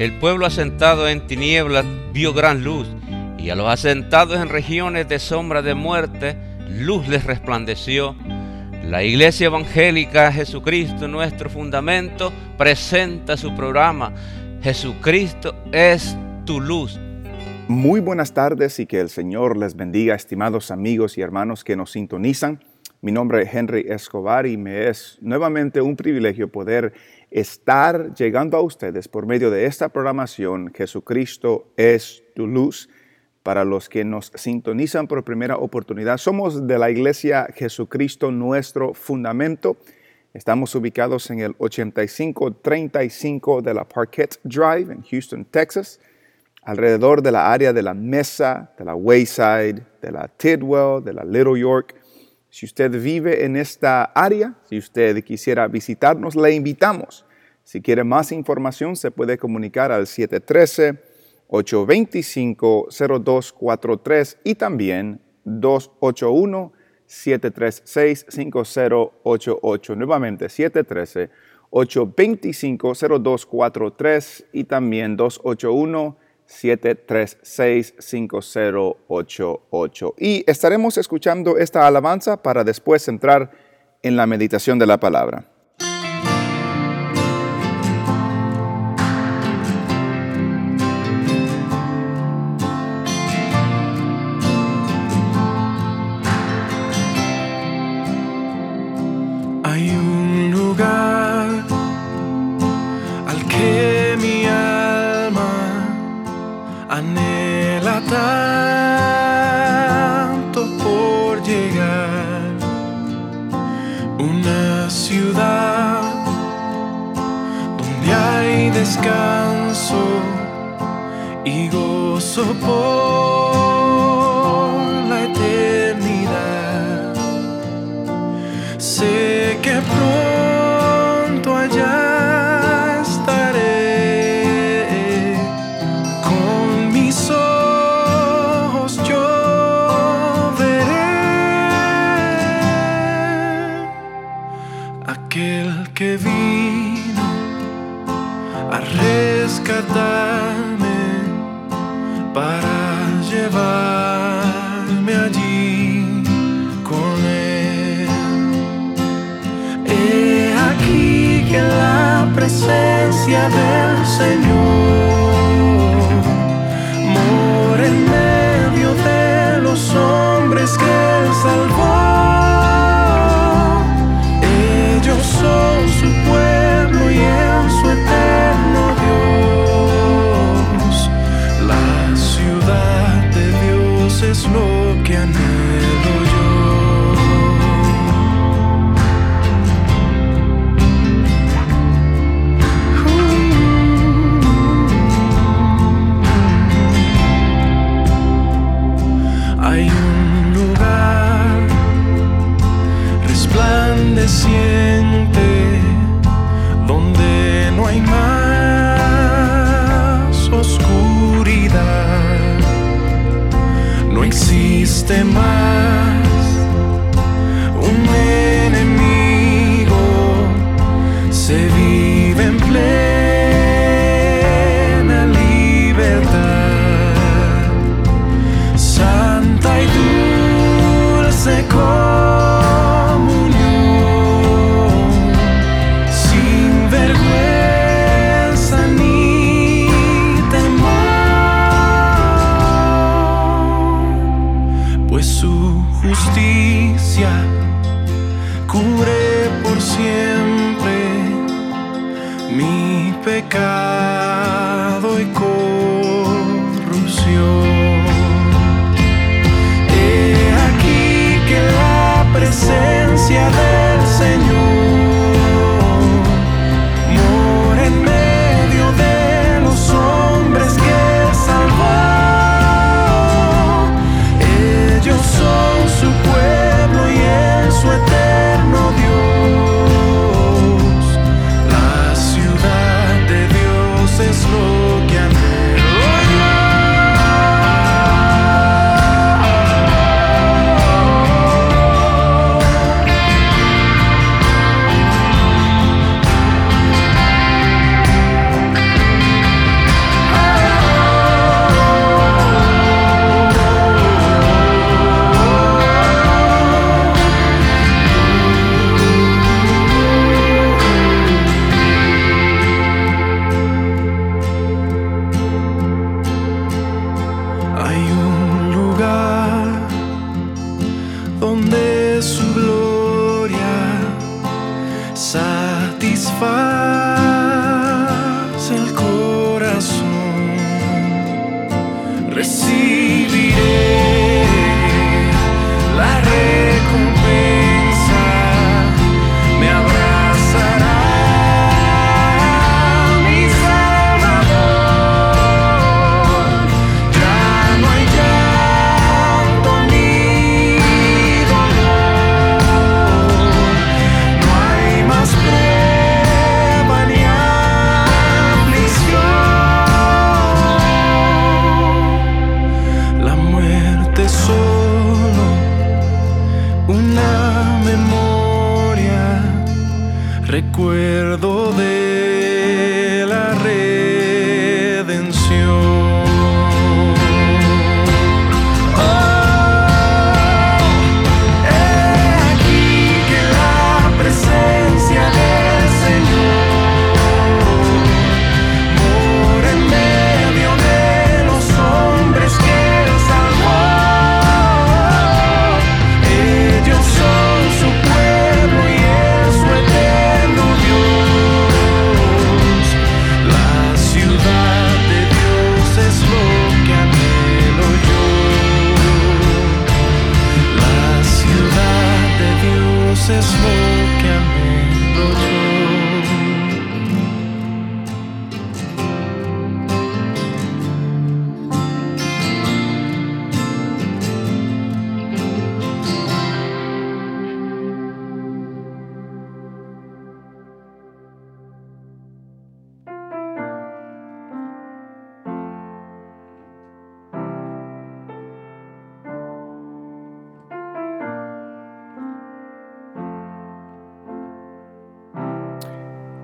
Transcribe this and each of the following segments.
El pueblo asentado en tinieblas vio gran luz, y a los asentados en regiones de sombra de muerte, luz les resplandeció. La Iglesia Evangélica Jesucristo, nuestro fundamento, presenta su programa. Jesucristo es tu luz. Muy buenas tardes y que el Señor les bendiga, estimados amigos y hermanos que nos sintonizan. Mi nombre es Henry Escobar y me es nuevamente un privilegio poder estar llegando a ustedes por medio de esta programación Jesucristo es tu luz. Para los que nos sintonizan por primera oportunidad, somos de la iglesia Jesucristo nuestro fundamento. Estamos ubicados en el 8535 de la Parquet Drive en Houston, Texas, alrededor de la área de la Mesa, de la Wayside, de la Tidwell, de la Little York. Si usted vive en esta área, si usted quisiera visitarnos, le invitamos. Si quiere más información, se puede comunicar al 713-825-0243 y también 281-736-5088. Nuevamente, 713-825-0243 y también 281 736-5088. Y estaremos escuchando esta alabanza para después entrar en la meditación de la palabra. anhela tanto por llegar. Una ciudad donde hay descanso y gozo por del Señor. Mora en medio de los hombres que salvó. este mar.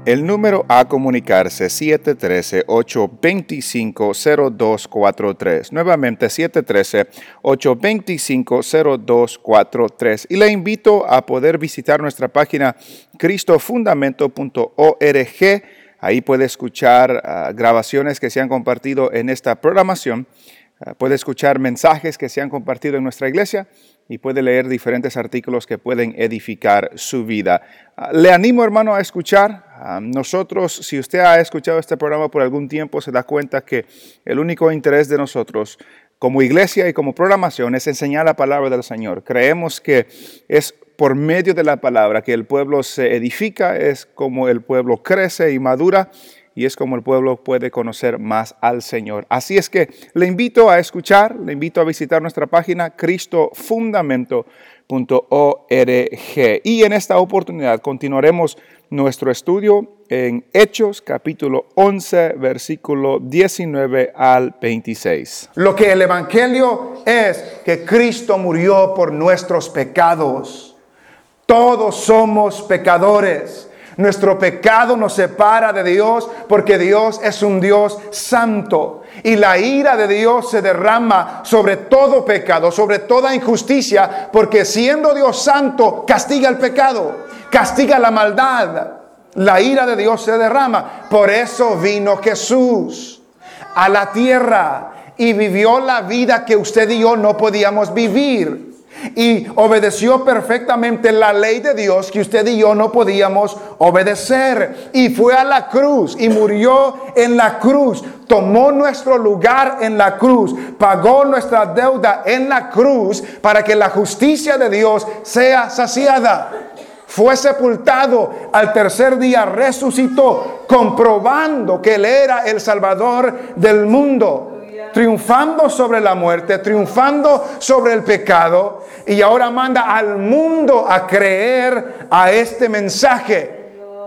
El número a comunicarse 713-825-0243. Nuevamente 713-825-0243. Y le invito a poder visitar nuestra página cristofundamento.org. Ahí puede escuchar ah, grabaciones que se han compartido en esta programación. Ah, puede escuchar mensajes que se han compartido en nuestra iglesia y puede leer diferentes artículos que pueden edificar su vida. Ah, Le animo, hermano, a escuchar. Ah, Nosotros, si usted ha escuchado este programa por algún tiempo, se da cuenta que el único interés de nosotros como iglesia y como programación es enseñar la palabra del Señor. Creemos que es por medio de la palabra que el pueblo se edifica, es como el pueblo crece y madura y es como el pueblo puede conocer más al Señor. Así es que le invito a escuchar, le invito a visitar nuestra página cristofundamento.org. Y en esta oportunidad continuaremos nuestro estudio en Hechos capítulo 11, versículo 19 al 26. Lo que el Evangelio es que Cristo murió por nuestros pecados. Todos somos pecadores. Nuestro pecado nos separa de Dios porque Dios es un Dios santo. Y la ira de Dios se derrama sobre todo pecado, sobre toda injusticia, porque siendo Dios santo, castiga el pecado, castiga la maldad. La ira de Dios se derrama. Por eso vino Jesús a la tierra y vivió la vida que usted y yo no podíamos vivir. Y obedeció perfectamente la ley de Dios que usted y yo no podíamos obedecer. Y fue a la cruz y murió en la cruz. Tomó nuestro lugar en la cruz. Pagó nuestra deuda en la cruz para que la justicia de Dios sea saciada fue sepultado, al tercer día resucitó, comprobando que Él era el Salvador del mundo, triunfando sobre la muerte, triunfando sobre el pecado, y ahora manda al mundo a creer a este mensaje.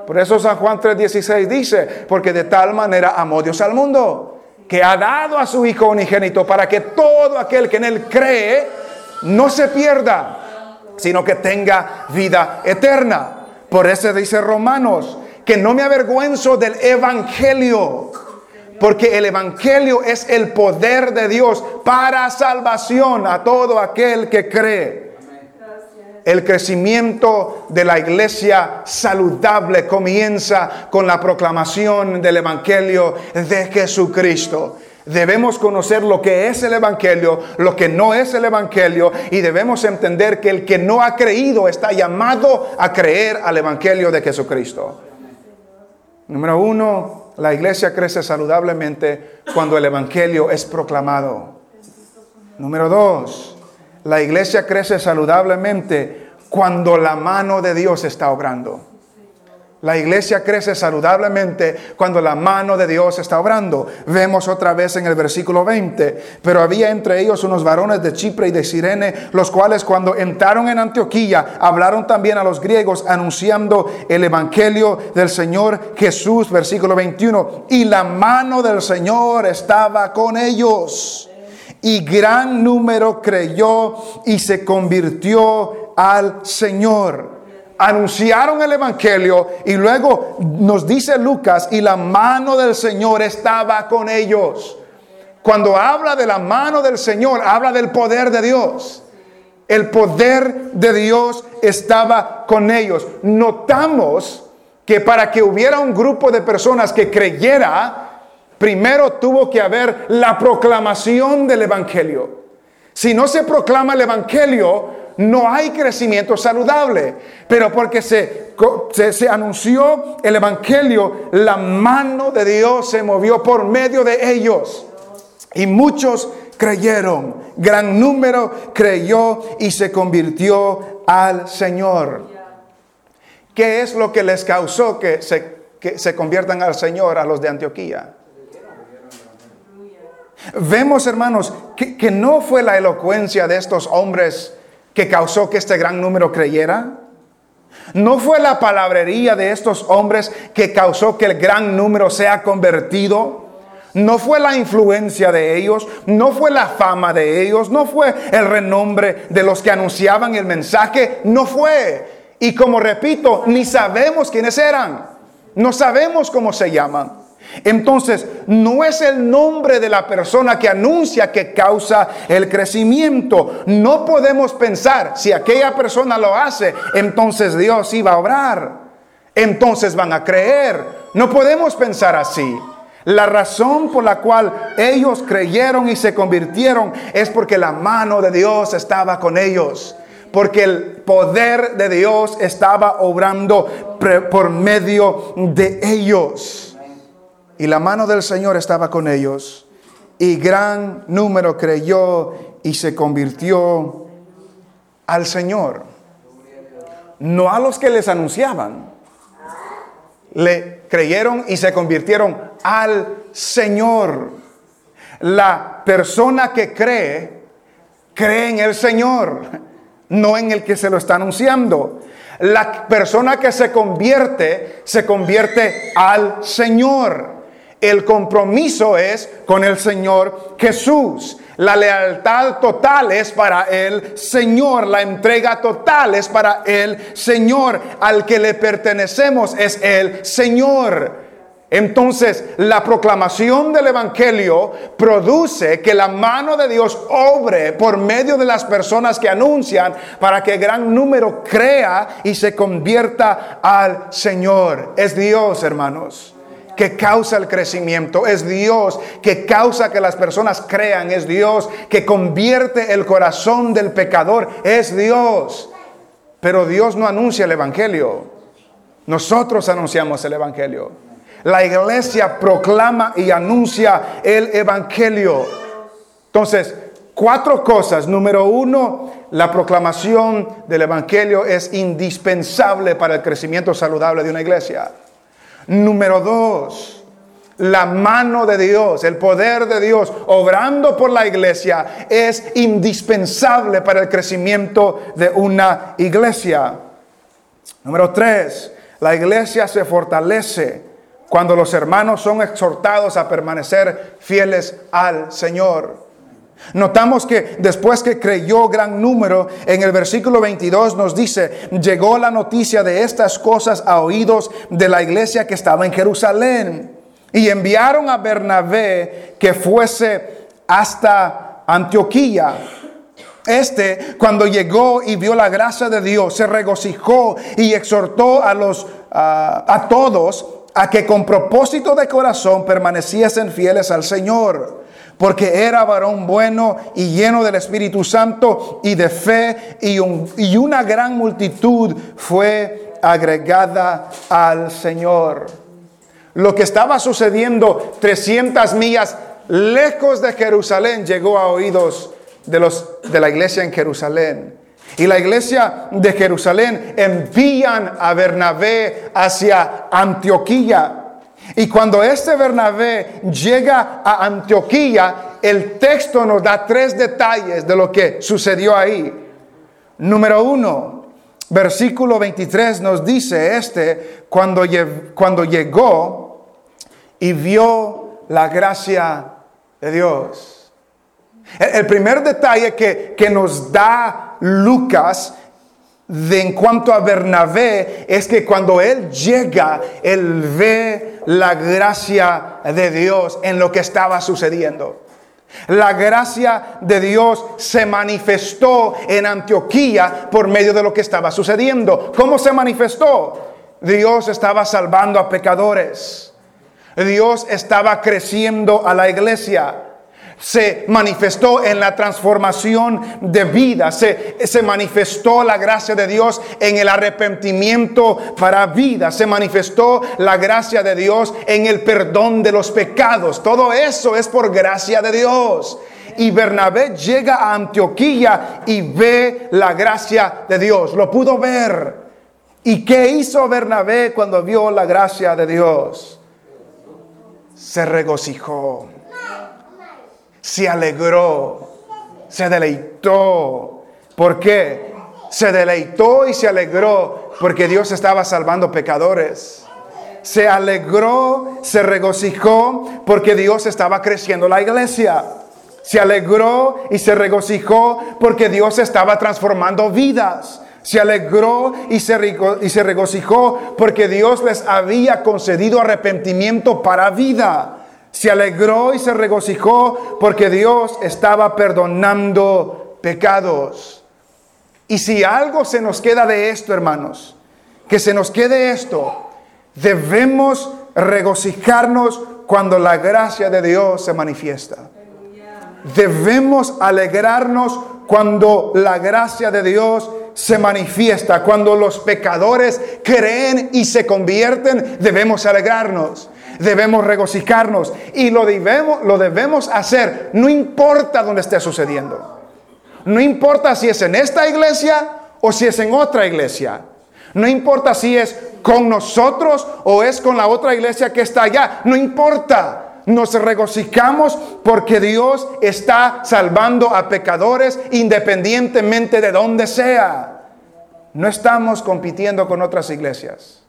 Por eso San Juan 3:16 dice, porque de tal manera amó Dios al mundo, que ha dado a su Hijo unigénito para que todo aquel que en Él cree no se pierda, sino que tenga vida eterna. Por eso dice Romanos, que no me avergüenzo del Evangelio, porque el Evangelio es el poder de Dios para salvación a todo aquel que cree. El crecimiento de la iglesia saludable comienza con la proclamación del Evangelio de Jesucristo. Debemos conocer lo que es el Evangelio, lo que no es el Evangelio, y debemos entender que el que no ha creído está llamado a creer al Evangelio de Jesucristo. Número uno, la iglesia crece saludablemente cuando el Evangelio es proclamado. Número dos, la iglesia crece saludablemente cuando la mano de Dios está obrando. La iglesia crece saludablemente cuando la mano de Dios está obrando. Vemos otra vez en el versículo 20. Pero había entre ellos unos varones de Chipre y de Sirene, los cuales cuando entraron en Antioquía hablaron también a los griegos anunciando el evangelio del Señor Jesús, versículo 21. Y la mano del Señor estaba con ellos. Y gran número creyó y se convirtió al Señor anunciaron el Evangelio y luego nos dice Lucas, y la mano del Señor estaba con ellos. Cuando habla de la mano del Señor, habla del poder de Dios. El poder de Dios estaba con ellos. Notamos que para que hubiera un grupo de personas que creyera, primero tuvo que haber la proclamación del Evangelio. Si no se proclama el Evangelio, no hay crecimiento saludable. Pero porque se, anunció el Evangelio, la mano de Dios se movió por medio de ellos. Y muchos creyeron, gran número creyó y se convirtió al Señor. ¿Qué es lo que les causó que se, conviertan al Señor a los de Antioquía? Vemos, hermanos, que, no fue la elocuencia de estos hombres que causó que este gran número creyera? ¿No fue la palabrería de estos hombres que causó que el gran número sea convertido? No fue la influencia de ellos, no fue la fama de ellos, no fue el renombre de los que anunciaban el mensaje, no fue. Y como repito, ni sabemos quiénes eran, no sabemos cómo se llaman. Entonces, no es el nombre de la persona que anuncia que causa el crecimiento. No podemos pensar, si aquella persona lo hace, entonces Dios iba a obrar. Entonces van a creer. No podemos pensar así. La razón por la cual ellos creyeron y se convirtieron es porque la mano de Dios estaba con ellos. Porque el poder de Dios estaba obrando por medio de ellos y la mano del Señor estaba con ellos, y gran número creyó y se convirtió al Señor. No a los que les anunciaban. Le creyeron y se convirtieron al Señor. La persona que cree, cree en el Señor, no en el que se lo está anunciando. La persona que se convierte, se convierte al Señor. El compromiso es con el Señor Jesús. La lealtad total es para el Señor. La entrega total es para el Señor. Al que le pertenecemos es el Señor. Entonces, la proclamación del Evangelio produce que la mano de Dios obre por medio de las personas que anuncian para que gran número crea y se convierta al Señor. Es Dios, hermanos que causa el crecimiento, es Dios que causa que las personas crean, es Dios que convierte el corazón del pecador, es Dios. Pero Dios no anuncia el Evangelio, nosotros anunciamos el Evangelio. La iglesia proclama y anuncia el Evangelio. Entonces, cuatro cosas. Número uno, la proclamación del Evangelio es indispensable para el crecimiento saludable de una iglesia. Número dos, la mano de Dios, el poder de Dios obrando por la iglesia es indispensable para el crecimiento de una iglesia. Número tres, la iglesia se fortalece cuando los hermanos son exhortados a permanecer fieles al Señor. Notamos que después que creyó gran número, en el versículo 22 nos dice, llegó la noticia de estas cosas a oídos de la iglesia que estaba en Jerusalén. Y enviaron a Bernabé que fuese hasta Antioquía. Este, cuando llegó y vio la gracia de Dios, se regocijó y exhortó a los a todos a que con propósito de corazón permaneciesen fieles al Señor porque era varón bueno y lleno del Espíritu Santo y de fe, y, y una gran multitud fue agregada al Señor. Lo que estaba sucediendo 300 millas lejos de Jerusalén llegó a oídos de, los, de la iglesia en Jerusalén. Y la iglesia de Jerusalén envían a Bernabé hacia Antioquía. Y cuando este Bernabé llega a Antioquía, el texto nos da tres detalles de lo que sucedió ahí. Número uno, versículo 23 nos dice este, cuando, cuando llegó y vio la gracia de Dios. El, el primer detalle que, que nos da Lucas de en cuanto a Bernabé es que cuando él llega, él ve la gracia de Dios en lo que estaba sucediendo. La gracia de Dios se manifestó en Antioquía por medio de lo que estaba sucediendo. ¿Cómo se manifestó? Dios estaba salvando a pecadores. Dios estaba creciendo a la iglesia. Se manifestó en la transformación de vida. Se, se manifestó la gracia de Dios en el arrepentimiento para vida. Se manifestó la gracia de Dios en el perdón de los pecados. Todo eso es por gracia de Dios. Y Bernabé llega a Antioquía y ve la gracia de Dios. Lo pudo ver. ¿Y qué hizo Bernabé cuando vio la gracia de Dios? Se regocijó, se alegró, se deleitó. ¿Por qué? Se deleitó y se alegró porque Dios estaba salvando pecadores. Se alegró, se regocijó porque Dios estaba creciendo la iglesia. Se alegró y se regocijó porque Dios estaba transformando vidas. Se alegró y se, y se regocijó porque Dios les había concedido arrepentimiento para vida. Se alegró y se regocijó porque Dios estaba perdonando pecados. Y si algo se nos queda de esto, hermanos, que se nos quede esto, debemos regocijarnos cuando la gracia de Dios se manifiesta. Debemos alegrarnos cuando la gracia de Dios se manifiesta, cuando los pecadores creen y se convierten, debemos alegrarnos, debemos regocijarnos y lo debemos, lo debemos hacer, no importa dónde esté sucediendo. No importa si es en esta iglesia o si es en otra iglesia. No importa si es con nosotros o es con la otra iglesia que está allá. No importa. Nos regocijamos porque Dios está salvando a pecadores independientemente de donde sea. No estamos compitiendo con otras iglesias.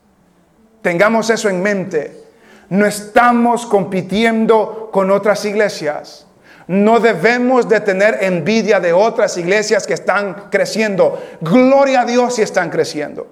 Tengamos eso en mente. No estamos compitiendo con otras iglesias. No debemos de tener envidia de otras iglesias que están creciendo. Gloria a Dios si están creciendo.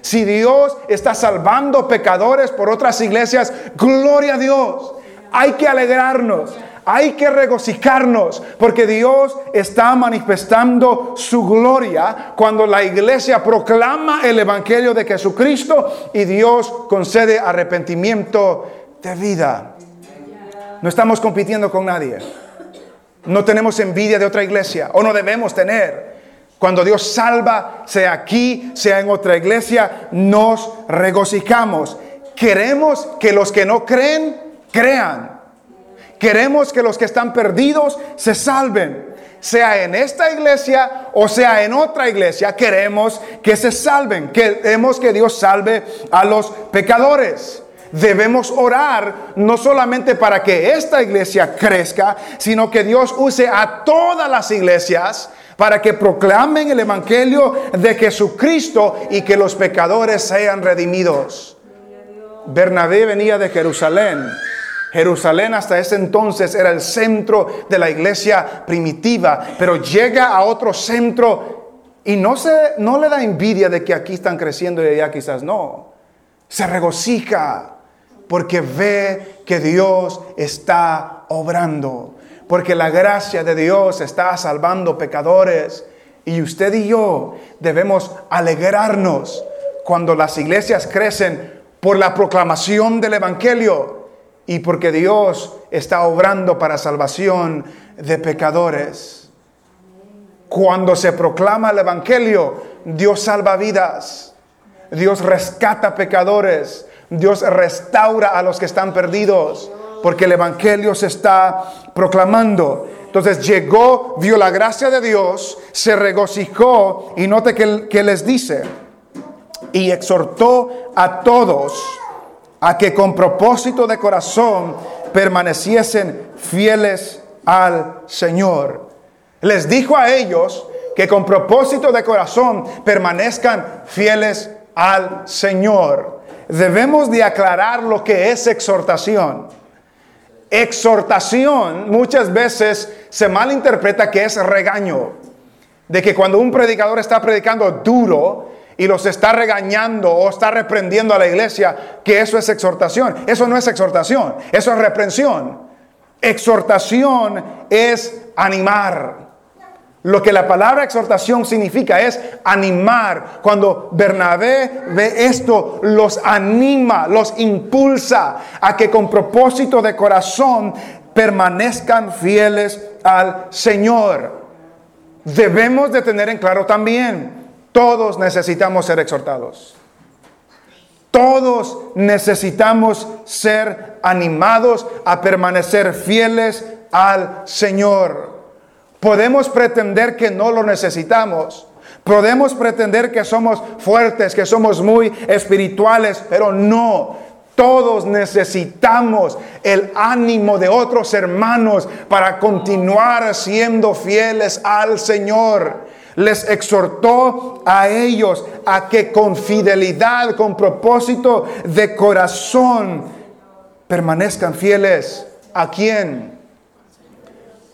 Si Dios está salvando pecadores por otras iglesias, gloria a Dios. Hay que alegrarnos, hay que regocijarnos, porque Dios está manifestando su gloria cuando la iglesia proclama el Evangelio de Jesucristo y Dios concede arrepentimiento de vida. No estamos compitiendo con nadie. No tenemos envidia de otra iglesia o no debemos tener. Cuando Dios salva, sea aquí, sea en otra iglesia, nos regocijamos. Queremos que los que no creen, crean. Queremos que los que están perdidos se salven. Sea en esta iglesia o sea en otra iglesia, queremos que se salven. Queremos que Dios salve a los pecadores. Debemos orar no solamente para que esta iglesia crezca, sino que Dios use a todas las iglesias para que proclamen el Evangelio de Jesucristo y que los pecadores sean redimidos. Bernabé venía de Jerusalén. Jerusalén hasta ese entonces era el centro de la iglesia primitiva, pero llega a otro centro y no, se, no le da envidia de que aquí están creciendo y allá quizás no. Se regocija porque ve que Dios está obrando, porque la gracia de Dios está salvando pecadores. Y usted y yo debemos alegrarnos cuando las iglesias crecen por la proclamación del Evangelio y porque Dios está obrando para salvación de pecadores. Cuando se proclama el Evangelio, Dios salva vidas, Dios rescata pecadores, Dios restaura a los que están perdidos, porque el Evangelio se está proclamando. Entonces llegó, vio la gracia de Dios, se regocijó y note que, que les dice, y exhortó a todos a que con propósito de corazón permaneciesen fieles al Señor. Les dijo a ellos que con propósito de corazón permanezcan fieles al Señor. Debemos de aclarar lo que es exhortación. Exhortación muchas veces se malinterpreta que es regaño. De que cuando un predicador está predicando duro y los está regañando o está reprendiendo a la iglesia, que eso es exhortación. Eso no es exhortación, eso es reprensión. Exhortación es animar. Lo que la palabra exhortación significa es animar. Cuando Bernabé ve esto, los anima, los impulsa a que con propósito de corazón permanezcan fieles al Señor. Debemos de tener en claro también, todos necesitamos ser exhortados. Todos necesitamos ser animados a permanecer fieles al Señor. Podemos pretender que no lo necesitamos. Podemos pretender que somos fuertes, que somos muy espirituales, pero no. Todos necesitamos el ánimo de otros hermanos para continuar siendo fieles al Señor. Les exhortó a ellos a que con fidelidad, con propósito de corazón, permanezcan fieles. ¿A quién?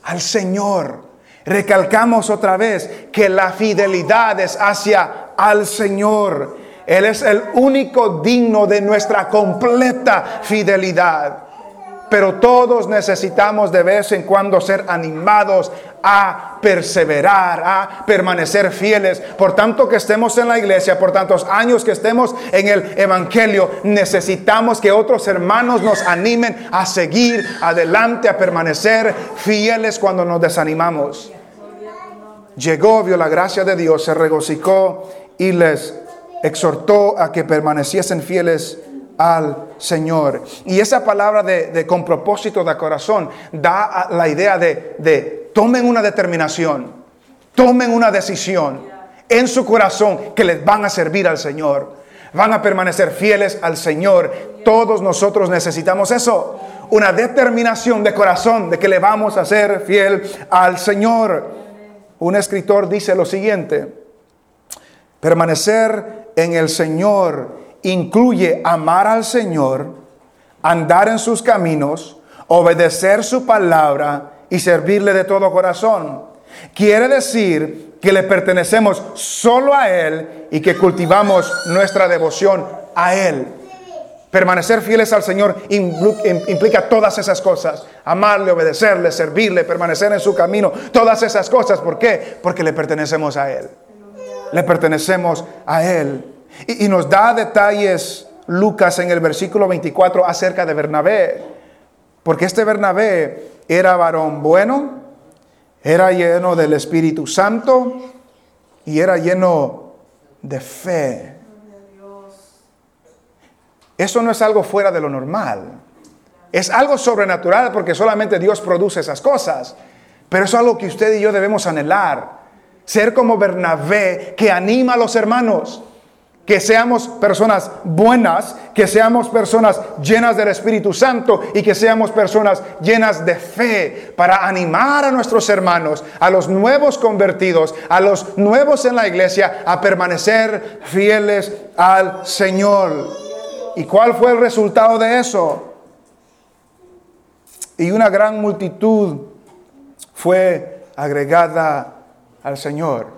Al Señor. Recalcamos otra vez que la fidelidad es hacia al Señor. Él es el único digno de nuestra completa fidelidad. Pero todos necesitamos de vez en cuando ser animados a perseverar, a permanecer fieles. Por tanto que estemos en la iglesia, por tantos años que estemos en el Evangelio, necesitamos que otros hermanos nos animen a seguir adelante, a permanecer fieles cuando nos desanimamos llegó, vio la gracia de Dios, se regocijó y les exhortó a que permaneciesen fieles al Señor. Y esa palabra de, con propósito de corazón da la idea de, de tomen una determinación, tomen una decisión en su corazón que les van a servir al Señor. Van a permanecer fieles al Señor. Todos nosotros necesitamos eso. Una determinación de corazón de que le vamos a ser fiel al Señor un escritor dice lo siguiente, permanecer en el Señor incluye amar al Señor, andar en sus caminos, obedecer su palabra y servirle de todo corazón. Quiere decir que le pertenecemos solo a Él y que cultivamos nuestra devoción a Él. Permanecer fieles al Señor implica todas esas cosas. Amarle, obedecerle, servirle, permanecer en su camino. Todas esas cosas. ¿Por qué? Porque le pertenecemos a Él. Le pertenecemos a Él. Y, nos da detalles Lucas en el versículo 24 acerca de Bernabé. Porque este Bernabé era varón bueno, era lleno del Espíritu Santo y era lleno de fe. Eso no es algo fuera de lo normal. Es algo sobrenatural porque solamente Dios produce esas cosas. Pero es algo que usted y yo debemos anhelar. Ser como Bernabé que anima a los hermanos. Que seamos personas buenas, que seamos personas llenas del Espíritu Santo y que seamos personas llenas de fe para animar a nuestros hermanos, a los nuevos convertidos, a los nuevos en la iglesia, a permanecer fieles al Señor. ¿Y cuál fue el resultado de eso? Y una gran multitud fue agregada al Señor.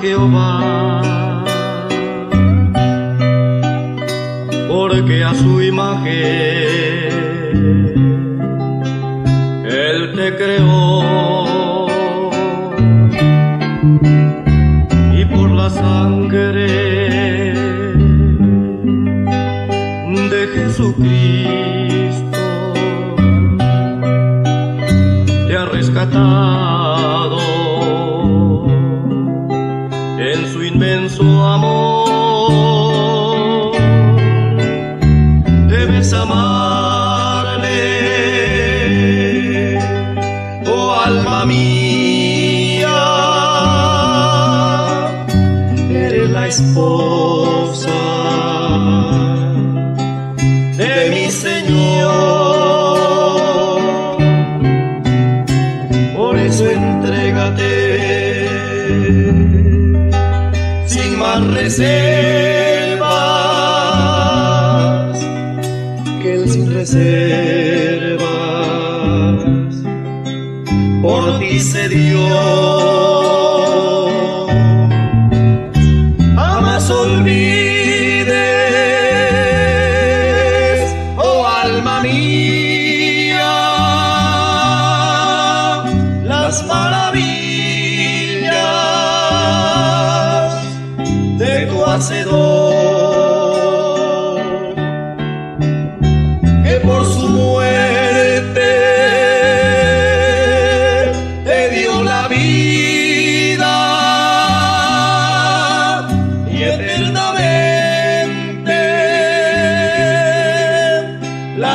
Jehová, porque a su imagen más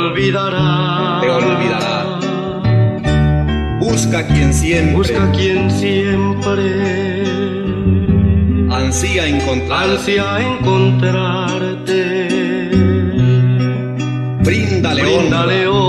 olvidará. te olvidará. Busca quien siempre Busca quien siempre ansía encontrar. ansia encontrarte. Bríndale Bríndale honra,